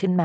ขึ้นไหม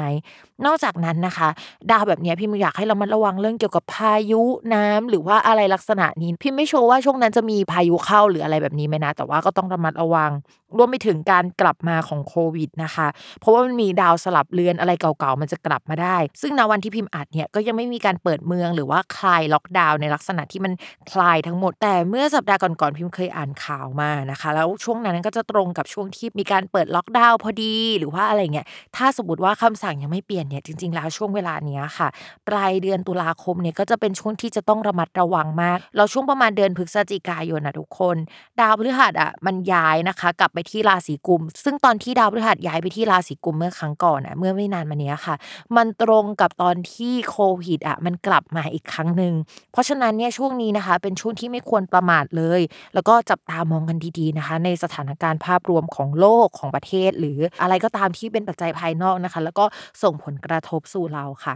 นอกจากนั้นนะคะ ดาวแบบนี้พี่มอยากให้เรามาระวังเรื่องเกี่ยวกับพายุน้ำหรือว่าอะไรลักษณะนี้ พี่ไม่โชว์ว่าช่วงนั้นจะมีพายุเข้าหรืออะไรแบบนี้ไหมนะ แต่ว่าก็ต้องระมัดระวัง รวมไปถึงการกลับมาของโควิดนะคะ เพราะว่ามันมีดาวสลับเลือนอะไรเก่าๆ มันจะกลับมาได้ ซึ่งในวันที่พิมพ์อัดเนี่ยก็ยังไม่มีการเปิดเมืองหรือว่าคลายล็อกดาวน์ในลักษณะที่มันคลายทั้งหมด แต่เมื่อสัปดาห์ก่อนๆพิมพ์เคยอ่านข่าวมานะคะ แล้วช่วงนั้นก็จะตรงกับช่วงที่มีการเปิดล็อกดาวน์พอดีหรือว่าอะไรเงี้ยถ้าสมมติว่าคำสั่งยังไม่เปลี่ยนเนี่ยจริงๆแล้วช่วงเวลาเนี้ยค่ะปลายเดือนตุลาคมเนี่ยก็จะเป็นช่วงที่จะต้องระมัดระวังมาก เราช่วงประมาณเดือนพฤศจิกายนนะทุกคน ดาวพฤหัสอะมันย้ายนะคะกลับไปที่ราศีกุม ซึ่งตอนที่ดาวพฤหัสย้ายไปที่ราศีกุมเมื่อครั้งก่อนอะเมื่อไม่นานมานี้ค่ะ มันตรงกับตอนที่โควิดอะมันกลับมาอีกครั้งหนึ่งเพราะฉะนั้นเนี่ยช่วงนี้นะคะ เป็นช่วงที่ไม่ควรประมาทเลย แล้วก็จับตามองกันดีๆนะคะ ในสถานการณ์ภาพรวมของโลกของประเทศ หรืออะไรก็ตามที่เป็นปัจจัยภายนอกนะคะ แล้วก็ส่งผลกระทบสู่เราค่ะ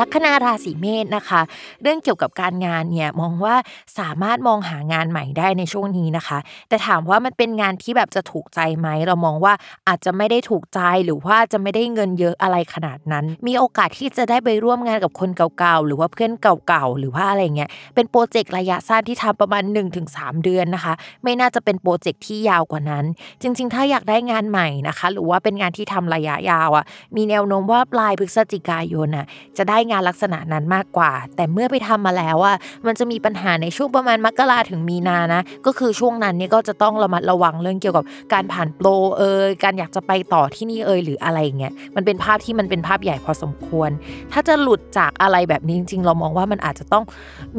ลัคนาราศีเมษนะคะ เรื่องเกี่ยวกับการงานเนี่ยมองว่าสามารถมองหางานใหม่ได้ในช่วงนี้นะคะ แต่ถามว่ามันเป็นงานที่แบบจะถูกใจไหมเรามองว่าอาจจะไม่ได้ถูกใจหรือว่าจะไม่ได้เงินเยอะอะไรขนาดนั้น มีโอกาสที่จะได้ไปร่วมงานกับคนเก่าๆหรือว่าเพื่อนเก่าๆหรือว่าอะไรเงี้ยเป็นโปรเจกต์ระยะสั้นที่ทำประมาณ 1-3 เดือนนะคะ ไม่น่าจะเป็นโปรเจกต์ที่ยาวกว่านั้น จริง ๆ ถ้าอยากได้งานใหม่นะคะ หรือว่าเป็นงานที่ทำระยะยาวอะมีแนวโน้มว่าปลายพฤศจิกายนอะจะได้งานลักษณะนั้นมากกว่า แต่เมื่อไปทำมาแล้วอะมันจะมีปัญหาในช่วงประมาณมกราถึงมีนานะ ก็คือช่วงนั้นเนี่ยก็จะต้องระมัดระวังเรื่องเกี่ยวกับการผ่านโปรเอยการอยากจะไปต่อที่นี่เอยหรืออะไรเงี้ยมันเป็นภาพที่มันเป็นภาพใหญ่พอสมควร ถ้าจะหลุดจากอะไรแบบนี้จริงๆ เรามองว่ามันอาจจะต้อง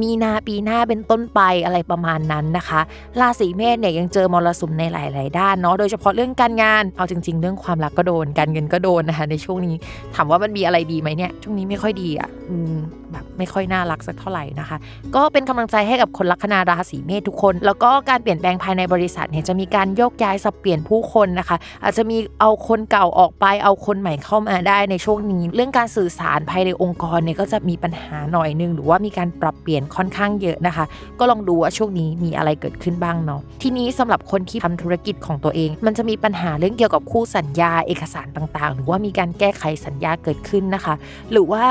มีนาปีหน้าเป็นต้นไปอะไรประมาณนั้นนะคะราศีเมษเนี่ยยังเจอมรสุมในหลาย ๆ ด้านเนาะโดยเฉพาะเรื่องการงานเอาจริง ๆ เรื่องความรักก็โดนการเงินก็โดนนะคะในช่วงนี้ถามว่ามันมีอะไรดีไหมเนี่ยช่วงนี้ไม่ค่อยดีอะแบบไม่ค่อยน่ารักสักเท่าไหร่นะคะ ก็เป็นกำลังใจให้กับคนลัคนาราศีเมษทุกคน แล้วก็การเปลี่ยนแปลงภายในบริษัทเนี่ยจะมีการโยกย้ายสับเปลี่ยนผู้คนนะคะ อาจจะมีเอาคนเก่าออกไปเอาคนใหม่เข้ามาได้ในช่วงนี้ เรื่องการสื่อสารภายในองค์กรเนี่ยก็จะมีปัญหาหน่อยนึง หรือว่ามีการปรับเปลี่ยนค่อนข้างเยอะนะคะ ก็ลองดูว่าช่วงนี้มีอะไรเกิดขึ้นบ้างเนาะทีนี้สำหรับคนที่ทำธุรกิจของตัวเอง มันจะมีปัญหาเรื่องเกี่ยวกับคู่สัญญาเอกสารต่างๆ หรือว่ามีการแก้ไขสัญญาเกิดขึ้นนะคะ หรือว่า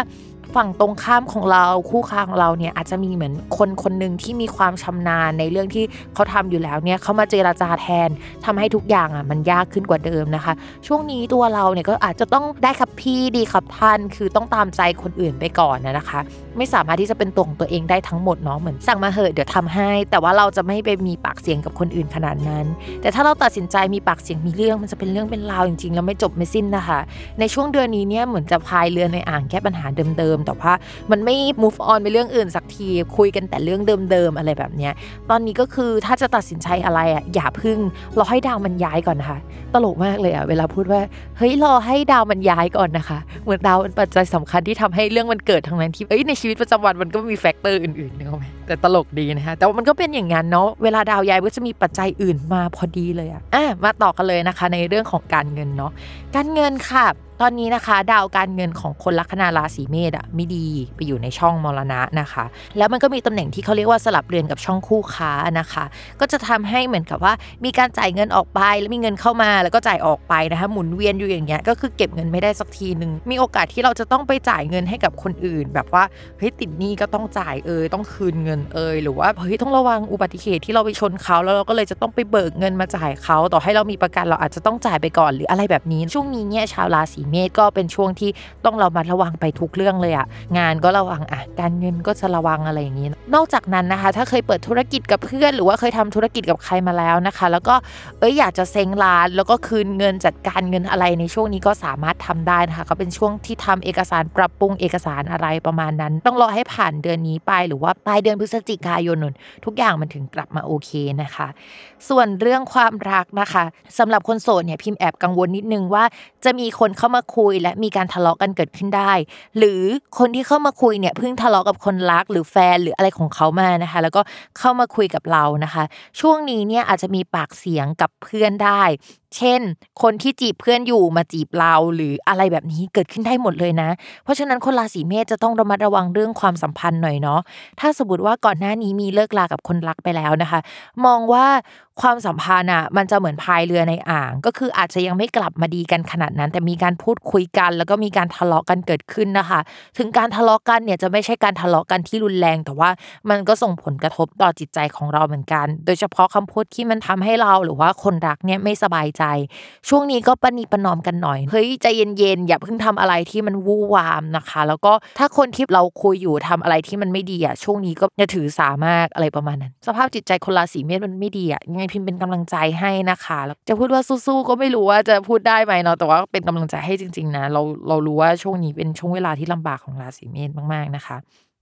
ฝั่งตรงข้ามของเราคู่ค้าของเราเนี่ยอาจจะมีเหมือนคนคนหนึ่งที่มีความชำนาญในเรื่องที่เขาทำอยู่แล้วเนี่ยเขามาเจราจาแทนทำให้ทุกอย่างอะมันยากขึ้นกว่าเดิมนะคะ ช่วงนี้ตัวเราเนี่ยก็อาจจะต้องได้ครับพี่ดีครับท่านคือต้องตามใจคนอื่นไปก่อนนะคะ ไม่สามารถที่จะเป็นตัวของตัวเองได้ทั้งหมดเนาะเหมือนสั่งมาเหอะเดี๋ยวทำให้ แต่ว่าเราจะไม่ไปมีปากเสียงกับคนอื่นขนาดนั้น แต่ถ้าเราตัดสินใจมีปากเสียงมีเรื่องมันจะเป็นเรื่องเป็นราวจริงๆแล้วไม่จบไม่สิ้นนะคะ ในช่วงเดือนนี้เนี่ยเหมือนจะพายเรือในอ่างแก้ปัญหาเดิมๆแต่ว่ามันไม่ move on ไปเรื่องอื่นสักทีคุยกันแต่เรื่องเดิมๆอะไรแบบเนี้ยตอนนี้ก็คือถ้าจะตัดสินใจอะไรอะอย่าพึ่งรอให้ดาวมันย้ายก่อนนะคะ ตลกมากเลยอะเวลาพูดว่าเฮ้ยรอให้ดาวมันย้ายก่อนนะคะ เหมือนดาวเป็นปัจจัยสำคัญที่ทำให้เรื่องมันเกิดทั้งนั้นที่เอ้ยในชีวิตประจำวันมันก็มี factor อื่นๆนึกออกไหมแต่ตลกดีนะคะแต่ว่ามันก็เป็นอย่างนั้นเนาะเวลาดาวย้ายก็จะมีปัจจัยอื่นมาพอดีเลยอะอะมาต่อกันเลยนะคะ ในเรื่องของการเงินเนาะการเงินค่ะ ตอนนี้นะคะ ดาวการเงินของคนลัคนาราศีเมษอะไม่ดีไปอยู่ในช่องมรณะนะคะ แล้วมันก็มีตำแหน่งที่เขาเรียกว่าสลับเรือนกับช่องคู่ค้านะคะ ก็จะทำให้เหมือนกับว่ามีการจ่ายเงินออกไป แล้วมีเงินเข้ามาแล้วก็จ่ายออกไปนะคะหมุนเวียนอยู่อย่างเงี้ยก็คือเก็บเงินไม่ได้สักทีหนึ่งมีโอกาสที่เราจะต้องไปจ่ายเงินให้กับคนอื่น แบบว่าเฮ้ยติดหนี้ก็ต้องจ่ายเอยต้องคืนเงินเอยหรือว่าเฮ้ยต้องระวังอุบัติเหตุที่เราไปชนเขาแล้วเราก็เลยจะต้องไปเบิกเงินมาจ่ายเขาต่อให้เรามีประกันเราอาจจะต้องจ่ายไปก่อนหรืออะไรแบบนี้ช่วงนี้เนี่ยชาวราศีเมษก็เป็นช่วงที่ต้องเรามาระวังไปทุกเรื่องเลยอะงานก็ระวังอะการเงินก็จะระวังอะไรอย่างนี้ นอกจากนั้นนะคะ ถ้าเคยเปิดธุรกิจกับเพื่อน หรือว่าเคยทำธุรกิจกับใครมาแล้วนะคะ แล้วก็เอ้ยอยากจะเซ็งร้าน แล้วก็คืนเงินจัดการเงินอะไรในช่วงนี้ก็สามารถทำได้นะคะก็เป็นช่วงที่ทำเอกสารปรับปรุงเอกสารอะไรประมาณนั้น ต้องรอให้ผ่านเดือนนี้ไปหรือว่าปลายเดือนพฤศจิกายนนทุกอย่างมันถึงกลับมาโอเคนะคะ ส่วนเรื่องความรักนะคะสำหรับคนโสดเนี่ยพิมพ์แอบกังวลนิดนึงว่าจะมีคนเข้ามาาคุยและมีการทะเลาะกันเกิดขึ้นได้ หรือคนที่เข้ามาคุยเนี่ยเพิ่งทะเลาะกับคนรักหรือแฟนหรืออะไรของเขามานะคะ แล้วก็เข้ามาคุยกับเรานะคะ ช่วงนี้เนี่ยอาจจะมีปากเสียงกับเพื่อนได้เช่น คนที่จีบเพื่อนอยู่มาจีบเราหรืออะไรแบบนี้เกิดขึ้นได้หมดเลยนะ เพราะฉะนั้นคนราศีเมษจะต้องระมัดระวังเรื่องความสัมพันธ์หน่อยเนาะถ้าสมมติว่าก่อนหน้านี้มีเลิกลากับคนรักไปแล้วนะคะ มองว่าความสัมพันธ์อะมันจะเหมือนพายเรือในอ่าง ก็คืออาจจะยังไม่กลับมาดีกันขนาดนั้น แต่มีการพูดคุยกัน แล้วก็มีการทะเลาะกันเกิดขึ้นนะคะ ถึงการทะเลาะกันเนี่ยจะไม่ใช่การทะเลาะกันที่รุนแรง แต่ว่ามันก็ส่งผลกระทบต่อจิตใจของเราเหมือนกัน โดยเฉพาะคำพูดที่มันทำให้เราหรือว่าคนรักเนี่ยไม่สบายใจ ช่วงนี้ก็ปณีประนอมกันหน่อยเฮ้ยใจเย็นๆอย่าเพิ่งทำอะไรที่มันวู่วามนะคะ แล้วก็ถ้าคนที่เราคุยอยู่ทำอะไรที่มันไม่ดีอะช่วงนี้ก็อย่าถือสามากอะไรประมาณนั้น สภาพจิตใจคนราศีเมษมันไม่ดีอะยังไงพิมพ์เป็นกำลังใจให้นะคะแล้วจะพูดว่าสู้ๆก็ไม่รู้ว่าจะพูดได้ไหมเนาะแต่ว่าเป็นกำลังใจให้จริง ๆ นะ เราเรารู้ว่าช่วงนี้เป็นช่วงเวลาที่ลำบากของราศีเมษมากๆนะคะ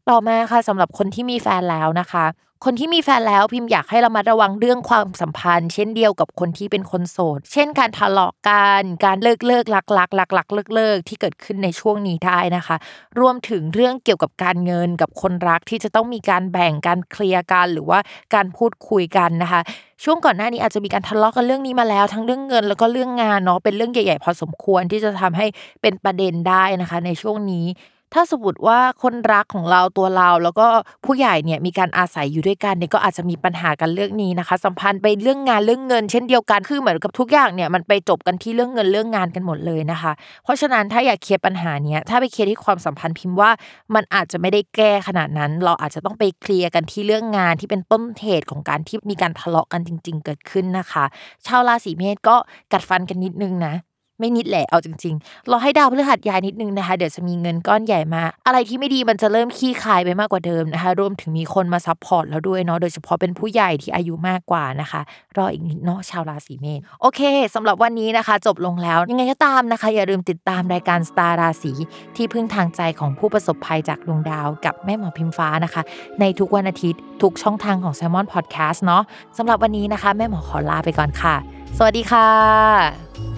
ต่อมาค่ะสำหรับคนที่มีแฟนแล้วนะคะ คนที่มีแฟนแล้วพิมพ์อยากให้เรามาระวังเรื่องความสัมพันธ์ เช่นเดียวกับคนที่เป็นคนโสด เช่น การทะเลาะกันการเลิกเลิกลักลักลักลักเลิกเลิกที่เกิดขึ้นในช่วงนี้ได้นะคะ รวมถึงเรื่องเกี่ยวกับการเงินกับคนรักที่จะต้องมีการแบ่งการเคลียร์กันหรือว่าการพูดคุยกันนะคะ ช่วงก่อนหน้านี้อาจจะมีการทะเลาะกันเรื่องนี้มาแล้ว ทั้งเรื่องเงินแล้วก็เรื่องงานเนาะเป็นเรื่องใหญ่ ๆ พอสมควรที่จะทำให้เป็นประเด็นได้นะคะ ในช่วงนี้ ถ้าสมมติว่าคนรักของเราตัวเรา แล้วก็ผู้ใหญ่เนี่ยมีการอาศัยอยู่ด้วยกันเนี่ยก็อาจจะมีปัญหากันเรื่องนี้นะคะ สัมพันธ์ไปเรื่องงานเรื่องเงิน เช่นเดียวกันคือเหมือนกับทุกอย่างเนี่ยมันไปจบกันที่เรื่องเงินเรื่องงานกันหมดเลยนะคะ เพราะฉะนั้นถ้าอยาก clear ปัญหาเนี้ยถ้าไป clear ที่ความสัมพันธ์พิมพ์ว่ามันอาจจะไม่ได้แก้ขนาดนั้น เราอาจจะต้องไป clear กันที่เรื่องงานที่เป็นต้นเหตุของการที่มีการทะเลาะกันจริง ๆ เกิดขึ้นนะคะ ชาวราศีเมษก็กัดฟันกันนิดนึงนะ ไม่นิดแหละเอาจริงๆเราให้ดาวพฤหัสย้ายนิดนึงนะคะ เดี๋ยวจะมีเงินก้อนใหญ่มา อะไรที่ไม่ดีมันจะเริ่มคลี่คลายไปมากกว่าเดิมนะคะ รวมถึงมีคนมา support แล้วด้วยเนาะโดยเฉพาะเป็นผู้ใหญ่ที่อายุมากกว่านะคะ รออีกนิดเนาะชาวราศีเมษโอเคสำหรับวันนี้นะคะ จบลงแล้วยังไงก็ตามนะคะ อย่าลืมติดตามรายการสตาร์ราศีที่พึ่งทางใจของผู้ประสบภัยจากดวงดาว กับแม่หมอพิมฟ้านะคะ ในทุกวันอาทิตย์ทุกช่องทางของ s ซ l m o n Podcast เนาะสำหรับวันนี้นะคะ แม่หมอขอลาไปก่อนค่ะ สวัสดีค่ะ